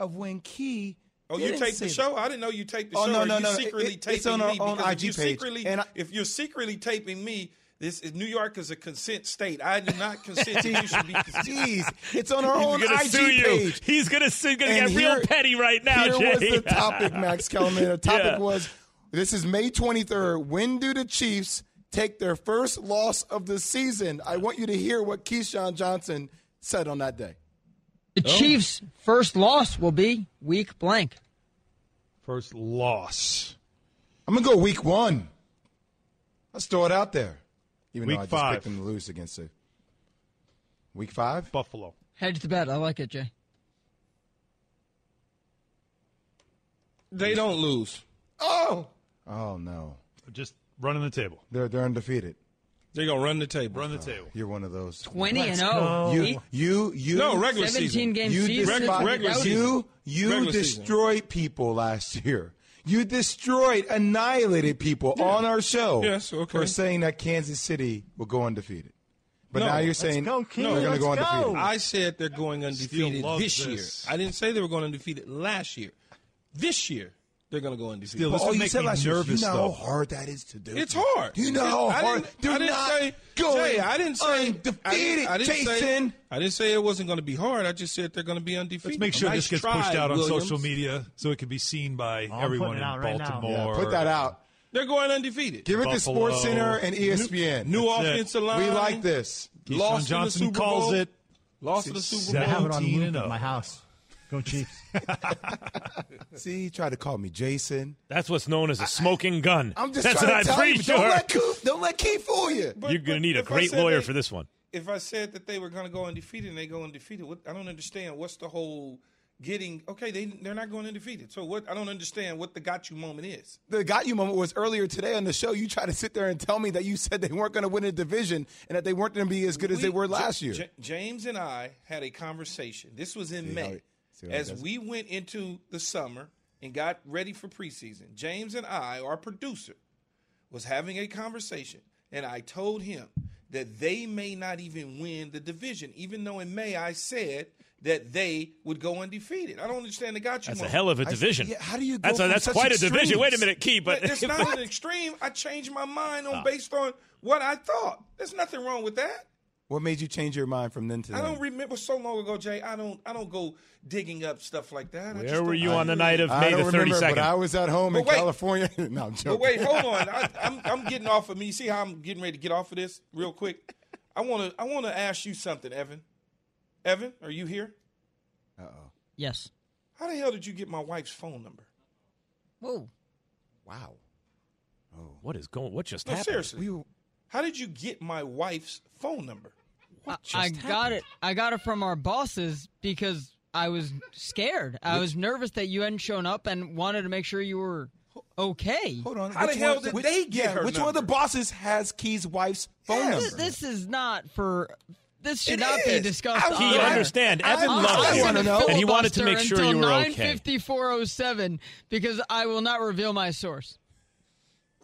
[SPEAKER 4] of when Key.
[SPEAKER 3] Oh, you
[SPEAKER 4] didn't
[SPEAKER 3] taped
[SPEAKER 4] say
[SPEAKER 3] the
[SPEAKER 4] that.
[SPEAKER 3] show? I didn't know you taped the
[SPEAKER 4] Oh,
[SPEAKER 3] show.
[SPEAKER 4] no,
[SPEAKER 3] Are
[SPEAKER 4] no,
[SPEAKER 3] you
[SPEAKER 4] no.
[SPEAKER 3] secretly
[SPEAKER 4] It- it's on our
[SPEAKER 3] me?
[SPEAKER 4] own
[SPEAKER 3] Because if
[SPEAKER 4] IG
[SPEAKER 3] you
[SPEAKER 4] page.
[SPEAKER 3] secretly,
[SPEAKER 4] And I-
[SPEAKER 3] if you're secretly taping me, this is New York is a consent state. I do not consent that you should be.
[SPEAKER 4] Jeez, it's on our own
[SPEAKER 2] He's gonna
[SPEAKER 4] IG
[SPEAKER 2] sue you.
[SPEAKER 4] page.
[SPEAKER 2] He's gonna sue. Gonna
[SPEAKER 4] And
[SPEAKER 2] get real petty right now,
[SPEAKER 4] Here
[SPEAKER 2] Jay.
[SPEAKER 4] was the topic, Max Kellerman. The topic
[SPEAKER 2] Yeah.
[SPEAKER 4] was this is May 23rd. When do the Chiefs take their first loss of the season? I want you to hear what Keyshawn Johnson said on that day.
[SPEAKER 8] The oh. Chiefs' first loss will be week blank.
[SPEAKER 9] First loss.
[SPEAKER 4] I'm gonna go week one. Let's throw it out there. Even
[SPEAKER 9] Week
[SPEAKER 4] though I just
[SPEAKER 9] five.
[SPEAKER 4] picked them to lose against it. Week five?
[SPEAKER 9] Buffalo.
[SPEAKER 8] Hedge the bet. I like it, Jay.
[SPEAKER 3] They don't lose.
[SPEAKER 4] Oh. Oh no.
[SPEAKER 9] Just running the table.
[SPEAKER 4] They're they're undefeated.
[SPEAKER 3] They're gonna run the table.
[SPEAKER 9] Run the table.
[SPEAKER 4] Oh, you're one of those.
[SPEAKER 8] 20 and
[SPEAKER 9] Let's
[SPEAKER 8] 0.
[SPEAKER 4] You you you
[SPEAKER 3] No, regular
[SPEAKER 8] 17
[SPEAKER 3] season.
[SPEAKER 8] game
[SPEAKER 4] you
[SPEAKER 8] season.
[SPEAKER 4] despise-
[SPEAKER 3] Regular season.
[SPEAKER 4] you you
[SPEAKER 3] Regular season.
[SPEAKER 4] destroyed people last year. You destroyed, annihilated people on our show
[SPEAKER 3] Yes, okay.
[SPEAKER 4] for saying that Kansas City will go undefeated. But
[SPEAKER 3] No,
[SPEAKER 4] now you're
[SPEAKER 3] let's
[SPEAKER 4] saying
[SPEAKER 9] go, King.
[SPEAKER 4] they're going to
[SPEAKER 9] Let's
[SPEAKER 4] go
[SPEAKER 9] go.
[SPEAKER 4] undefeated.
[SPEAKER 3] I said they're going undefeated
[SPEAKER 9] loves
[SPEAKER 3] this year. I didn't say they were going undefeated last year. This year, they're going to go undefeated.
[SPEAKER 9] Still, this
[SPEAKER 4] But all you said
[SPEAKER 9] me
[SPEAKER 4] last year,
[SPEAKER 9] nervous,
[SPEAKER 4] you know
[SPEAKER 9] though.
[SPEAKER 4] how hard that is to do.
[SPEAKER 3] It's hard.
[SPEAKER 4] You know how
[SPEAKER 3] I
[SPEAKER 4] hard.
[SPEAKER 3] didn't- I didn't
[SPEAKER 4] not
[SPEAKER 3] say,
[SPEAKER 4] go
[SPEAKER 3] Jay, I didn't say
[SPEAKER 4] undefeated,
[SPEAKER 3] I didn't, I didn't
[SPEAKER 4] Jason.
[SPEAKER 3] Say, I didn't say it wasn't going to be hard. I just said they're going to be undefeated.
[SPEAKER 9] Let's make sure
[SPEAKER 3] Nice
[SPEAKER 9] this gets
[SPEAKER 3] try,
[SPEAKER 9] pushed out on
[SPEAKER 3] Williams.
[SPEAKER 9] social media so it can be seen by oh, everyone in
[SPEAKER 10] putting right now.
[SPEAKER 9] Baltimore.
[SPEAKER 4] Put that out.
[SPEAKER 3] They're going undefeated.
[SPEAKER 4] Give it to Sports Center and ESPN.
[SPEAKER 3] New
[SPEAKER 9] That's it.
[SPEAKER 3] line.
[SPEAKER 4] we like this.
[SPEAKER 9] Keyshawn
[SPEAKER 3] Lost
[SPEAKER 9] Johnson
[SPEAKER 3] in the Super
[SPEAKER 9] calls
[SPEAKER 3] Bowl.
[SPEAKER 9] it.
[SPEAKER 3] Lost in the Super Bowl.
[SPEAKER 10] I have it on the roof of
[SPEAKER 9] oh.
[SPEAKER 10] my house. Go Chiefs.
[SPEAKER 4] See, he tried to call me Jason.
[SPEAKER 2] That's what's known as a smoking gun.
[SPEAKER 4] I'm just
[SPEAKER 2] That's
[SPEAKER 4] trying
[SPEAKER 2] what
[SPEAKER 4] to
[SPEAKER 2] I'm
[SPEAKER 4] tell you.
[SPEAKER 2] pretty
[SPEAKER 4] Don't
[SPEAKER 2] sure.
[SPEAKER 4] let Key, don't let Key fool you.
[SPEAKER 3] But-
[SPEAKER 2] You're going to
[SPEAKER 3] but
[SPEAKER 2] need a
[SPEAKER 3] if I
[SPEAKER 2] great
[SPEAKER 3] said
[SPEAKER 2] lawyer
[SPEAKER 3] they-
[SPEAKER 2] for this one.
[SPEAKER 3] If I said that they were going to go undefeated and they go undefeated, what, I don't understand. What's the whole getting? Okay, they they're not going undefeated. So what? I don't understand what the got you moment is.
[SPEAKER 4] the got you moment was earlier today on the show. You tried to sit there and tell me that you said they weren't going to win a division and that they weren't going to be as good as
[SPEAKER 3] We-
[SPEAKER 4] they were
[SPEAKER 3] Ja-
[SPEAKER 4] last year.
[SPEAKER 3] Ja- James and I had a conversation. This was in
[SPEAKER 4] See how
[SPEAKER 3] May.
[SPEAKER 4] He- see
[SPEAKER 3] As we went into the summer and got ready for preseason, James and I, our producer, was having a conversation, and I told him that they may not even win the division, even though in May I said that they would go undefeated. I don't understand the got you.
[SPEAKER 2] That's a hell of a division.
[SPEAKER 4] yeah, how do you go
[SPEAKER 2] That's a, that's
[SPEAKER 4] such
[SPEAKER 2] quite a division. Wait a minute, Key. But
[SPEAKER 3] But it's not an extreme. I changed my mind on ah. based on what I thought. There's nothing wrong with that.
[SPEAKER 4] What made you change your mind from then to
[SPEAKER 3] now?
[SPEAKER 4] I
[SPEAKER 3] don't remember so long ago, Jay. I don't. I don't go digging up stuff like that. I just
[SPEAKER 2] where were you on the night of
[SPEAKER 4] I
[SPEAKER 2] May
[SPEAKER 4] don't
[SPEAKER 2] the thirty
[SPEAKER 4] remember, but I was at home in
[SPEAKER 3] wait.
[SPEAKER 4] California. no, I'm joking.
[SPEAKER 3] But wait, hold on. I, I'm I'm getting off of me. You see how I'm getting ready to get off of this real quick. I want to I want to ask you something, Evan. Evan, are you here?
[SPEAKER 4] Uh-oh.
[SPEAKER 8] Yes.
[SPEAKER 3] How the hell did you get my wife's phone number?
[SPEAKER 8] Whoa.
[SPEAKER 4] Wow. Oh.
[SPEAKER 2] What is going? What just
[SPEAKER 3] No,
[SPEAKER 2] happened?
[SPEAKER 3] seriously.
[SPEAKER 4] We,
[SPEAKER 3] How did you get my wife's phone number?
[SPEAKER 8] I, I got
[SPEAKER 2] happened?
[SPEAKER 8] it. I got it from our bosses because I was scared. I was nervous that you hadn't shown up and wanted to make sure you were okay.
[SPEAKER 4] hold on.
[SPEAKER 3] How
[SPEAKER 4] Which
[SPEAKER 3] the hell
[SPEAKER 4] one-
[SPEAKER 3] did
[SPEAKER 4] which-
[SPEAKER 3] they get
[SPEAKER 4] yeah,
[SPEAKER 3] her
[SPEAKER 4] Which one of the bosses has Key's wife's phone
[SPEAKER 8] This,
[SPEAKER 4] number?
[SPEAKER 8] this is not for. This should
[SPEAKER 3] It
[SPEAKER 8] not be discussed.
[SPEAKER 3] I-
[SPEAKER 2] Key,
[SPEAKER 8] air.
[SPEAKER 2] understand? Evan
[SPEAKER 8] I-
[SPEAKER 2] loves
[SPEAKER 8] I
[SPEAKER 2] you,
[SPEAKER 8] know.
[SPEAKER 2] and he wanted to make sure
[SPEAKER 8] Filibuster
[SPEAKER 2] you were
[SPEAKER 8] until
[SPEAKER 2] okay.
[SPEAKER 8] 95407 because I will not reveal my source.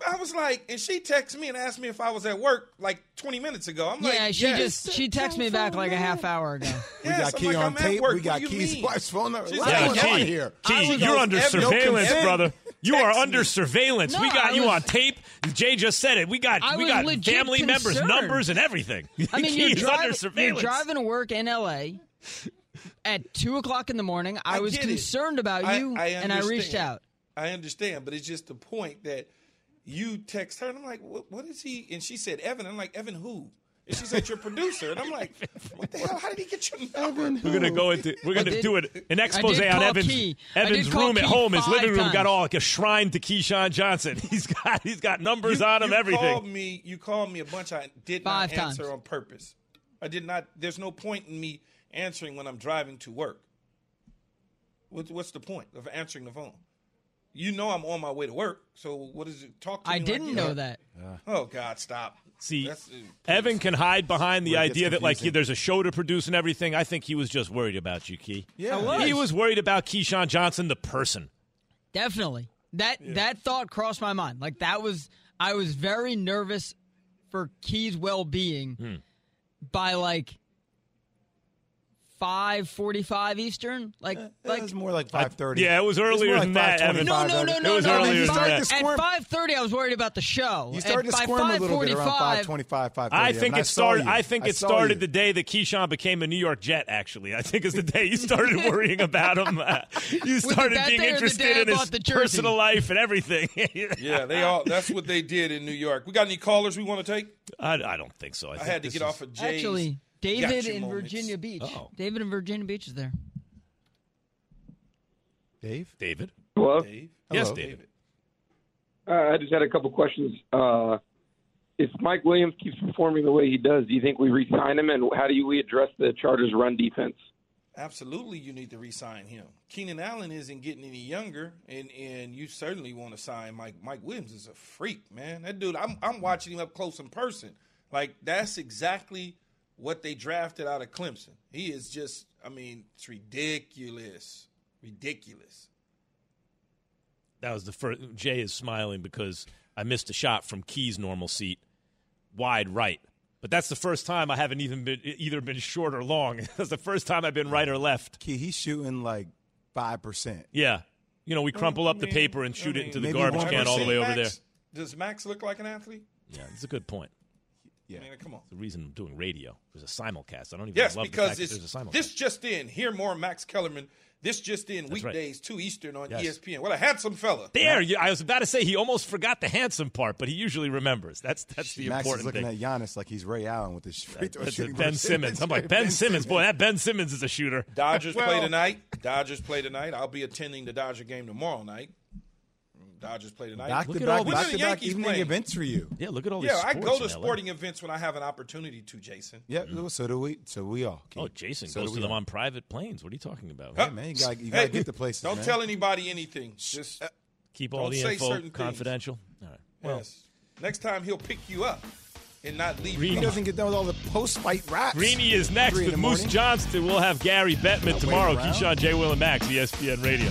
[SPEAKER 3] I was like, and she texted me and asked me if I was at work like 20 minutes ago. I'm like,
[SPEAKER 8] yeah, she
[SPEAKER 3] yes.
[SPEAKER 8] just she texted me back like a half hour ago.
[SPEAKER 4] we
[SPEAKER 3] Yes,
[SPEAKER 4] got
[SPEAKER 3] I'm
[SPEAKER 4] Key
[SPEAKER 3] like,
[SPEAKER 4] on tape. We got
[SPEAKER 3] What do you
[SPEAKER 4] Key's
[SPEAKER 3] mean?
[SPEAKER 4] wife's phone number.
[SPEAKER 3] She's
[SPEAKER 4] What's
[SPEAKER 3] like,
[SPEAKER 2] Yeah,
[SPEAKER 3] Key,
[SPEAKER 4] here?
[SPEAKER 2] Key,
[SPEAKER 3] was
[SPEAKER 2] you're under surveillance,
[SPEAKER 3] Evan
[SPEAKER 2] brother. You are under
[SPEAKER 3] me.
[SPEAKER 2] surveillance.
[SPEAKER 8] No,
[SPEAKER 2] we got
[SPEAKER 8] I
[SPEAKER 2] you on tape. Jay just said it. We got we got
[SPEAKER 8] legit
[SPEAKER 2] family members' numbers and everything.
[SPEAKER 8] I mean,
[SPEAKER 2] Key
[SPEAKER 8] you're
[SPEAKER 2] is
[SPEAKER 8] driving,
[SPEAKER 2] under
[SPEAKER 8] you're driving to work in L.A. at two o'clock in the morning. I,
[SPEAKER 3] I
[SPEAKER 8] was
[SPEAKER 3] get it.
[SPEAKER 8] concerned about you,
[SPEAKER 3] I
[SPEAKER 8] and I reached out.
[SPEAKER 3] I understand, but it's just the point that you text her, and I'm like, what, what is he? And she said, Evan. I'm like, Evan who? And she said, "Your producer." And I'm like, "What the hell? How did he get your number?"
[SPEAKER 2] We're gonna go into we're gonna
[SPEAKER 8] did-
[SPEAKER 2] do it an expose on Evan's
[SPEAKER 8] Key.
[SPEAKER 2] Evan's
[SPEAKER 8] call
[SPEAKER 2] room at home. His living room got all like a shrine to Keyshawn Johnson. He's got he's got numbers on him.
[SPEAKER 3] you
[SPEAKER 2] everything.
[SPEAKER 3] Called me, you called me a bunch. I did
[SPEAKER 8] Five
[SPEAKER 3] not answer
[SPEAKER 8] times.
[SPEAKER 3] on purpose. I did not. There's no point in me answering when I'm driving to work. What, what's the point of answering the phone? You know I'm on my way to work, so what is it? Talk to me?
[SPEAKER 8] I
[SPEAKER 3] me.
[SPEAKER 8] didn't
[SPEAKER 3] like,
[SPEAKER 8] know
[SPEAKER 3] yeah.
[SPEAKER 8] that.
[SPEAKER 3] Oh God, stop.
[SPEAKER 2] See,
[SPEAKER 3] That's, uh,
[SPEAKER 2] Evan can hide behind the
[SPEAKER 4] Where it gets
[SPEAKER 2] idea that like
[SPEAKER 4] confusing.
[SPEAKER 2] there's a show to produce and everything. I think he was just worried about you, Key.
[SPEAKER 4] Yeah.
[SPEAKER 8] I was.
[SPEAKER 2] He was worried about Keyshawn Johnson, the person.
[SPEAKER 8] Definitely. That that thought crossed my mind. Like that was I was very nervous for Key's well being
[SPEAKER 2] Hmm.
[SPEAKER 8] by like five forty five Eastern. Like
[SPEAKER 4] It
[SPEAKER 8] like
[SPEAKER 4] was more like five thirty.
[SPEAKER 2] Yeah, it was earlier than that, Evan.
[SPEAKER 8] no, no, no, no,
[SPEAKER 2] It was
[SPEAKER 8] no.
[SPEAKER 2] earlier
[SPEAKER 8] At
[SPEAKER 2] than that.
[SPEAKER 4] squirm.
[SPEAKER 8] At five thirty, I was worried about the show.
[SPEAKER 4] You started to
[SPEAKER 8] by
[SPEAKER 4] squirm a little bit around five twenty-five, five thirty.
[SPEAKER 2] I think it started. I think it started the
[SPEAKER 4] The-
[SPEAKER 2] day that Keyshawn became a New York Jet. Actually, I think is the day you started worrying about him. Uh, you started being
[SPEAKER 8] day or the
[SPEAKER 2] interested in his
[SPEAKER 8] bought the
[SPEAKER 2] personal life and everything.
[SPEAKER 3] Yeah, they all. That's what they did in New York. We got any callers we want to take?
[SPEAKER 2] I, I don't think so. I,
[SPEAKER 3] I
[SPEAKER 2] think
[SPEAKER 3] had to get
[SPEAKER 2] is-
[SPEAKER 3] off of Jay's.
[SPEAKER 8] Actually, David
[SPEAKER 3] gotcha
[SPEAKER 8] in
[SPEAKER 3] moments.
[SPEAKER 8] Virginia Beach.
[SPEAKER 2] Oh.
[SPEAKER 8] David in Virginia Beach is there.
[SPEAKER 4] Dave.
[SPEAKER 2] David.
[SPEAKER 11] Hello.
[SPEAKER 3] Dave.
[SPEAKER 2] Yes, David.
[SPEAKER 11] Uh, I just had a couple questions. Uh, if Mike Williams keeps performing the way he does, do you think we re-sign him, and how do we address the Chargers' run defense?
[SPEAKER 3] Absolutely, you need to re-sign him. Keenan Allen isn't getting any younger, and and you certainly want to sign Mike. Mike Williams is a freak, man. That dude, I'm I'm watching him up close in person. Like that's exactly what they drafted out of Clemson. He is just, I mean, it's ridiculous, ridiculous.
[SPEAKER 2] That was the first. Jay is smiling because I missed a shot from Key's normal seat, wide right. But that's the first time I haven't even been either been short or long. that's the first time I've been right or left.
[SPEAKER 4] Key, he's shooting like five percent.
[SPEAKER 2] Yeah, you know, we crumple up the
[SPEAKER 3] I mean-
[SPEAKER 2] paper and
[SPEAKER 3] I
[SPEAKER 2] shoot it into the garbage can all the way
[SPEAKER 3] seen
[SPEAKER 2] over there.
[SPEAKER 3] Does Max look like an athlete?
[SPEAKER 2] Yeah, it's a good point.
[SPEAKER 4] Yeah.
[SPEAKER 3] I mean, come on.
[SPEAKER 2] The reason I'm doing radio there's a simulcast. I don't even
[SPEAKER 3] Yes,
[SPEAKER 2] love the
[SPEAKER 3] because
[SPEAKER 2] fact that
[SPEAKER 3] it's
[SPEAKER 2] there's a simulcast.
[SPEAKER 3] this just in. Hear more Max Kellerman. This just in
[SPEAKER 2] That's right.
[SPEAKER 3] weekdays two Eastern on
[SPEAKER 2] Yes.
[SPEAKER 3] ESPN. What a handsome fella.
[SPEAKER 2] There, you, I was about to say he almost forgot the handsome part, but he usually remembers. That's that's the
[SPEAKER 4] Max is
[SPEAKER 2] important
[SPEAKER 4] looking
[SPEAKER 2] thing.
[SPEAKER 4] at Giannis like he's Ray Allen with his free throw shooting.
[SPEAKER 2] Ben
[SPEAKER 4] percentage.
[SPEAKER 2] Simmons. I'm like Ben Simmons, boy. That Ben Simmons is a shooter.
[SPEAKER 3] Dodgers play tonight. Dodgers play tonight. I'll be attending the Dodger game tomorrow night. Dodgers play tonight.
[SPEAKER 4] Back
[SPEAKER 2] Look
[SPEAKER 4] to
[SPEAKER 2] at all
[SPEAKER 4] back,
[SPEAKER 2] these-
[SPEAKER 4] back
[SPEAKER 3] When are
[SPEAKER 4] to
[SPEAKER 3] the
[SPEAKER 4] back
[SPEAKER 3] Yankees
[SPEAKER 4] evening
[SPEAKER 3] playing?
[SPEAKER 4] events for you.
[SPEAKER 2] Yeah, look at all these.
[SPEAKER 3] yeah, I go
[SPEAKER 2] in
[SPEAKER 3] to
[SPEAKER 2] LA.
[SPEAKER 3] sporting events when I have an opportunity to, Jason.
[SPEAKER 4] Yeah, so do we. So we all. Key.
[SPEAKER 2] Oh, Jason
[SPEAKER 4] So
[SPEAKER 2] goes to them
[SPEAKER 4] all.
[SPEAKER 2] on private planes. What are you talking about?
[SPEAKER 4] Hey, man, you gotta, you gotta
[SPEAKER 3] Hey,
[SPEAKER 4] get the places.
[SPEAKER 3] Don't
[SPEAKER 4] man.
[SPEAKER 3] tell anybody anything. Just uh,
[SPEAKER 2] Keep all the
[SPEAKER 3] say
[SPEAKER 2] info
[SPEAKER 3] certain things.
[SPEAKER 2] confidential. All right. Well,
[SPEAKER 3] yes. Next time he'll pick you up and not leave
[SPEAKER 2] Reed
[SPEAKER 3] you.
[SPEAKER 4] He doesn't get done with all the post-fight raps.
[SPEAKER 2] Greeny is next with Moose
[SPEAKER 4] morning.
[SPEAKER 2] Johnston. We'll have Gary Bettman tomorrow.
[SPEAKER 4] waiting around.
[SPEAKER 2] Keyshawn, J. Will, and Max, E ESPN Radio.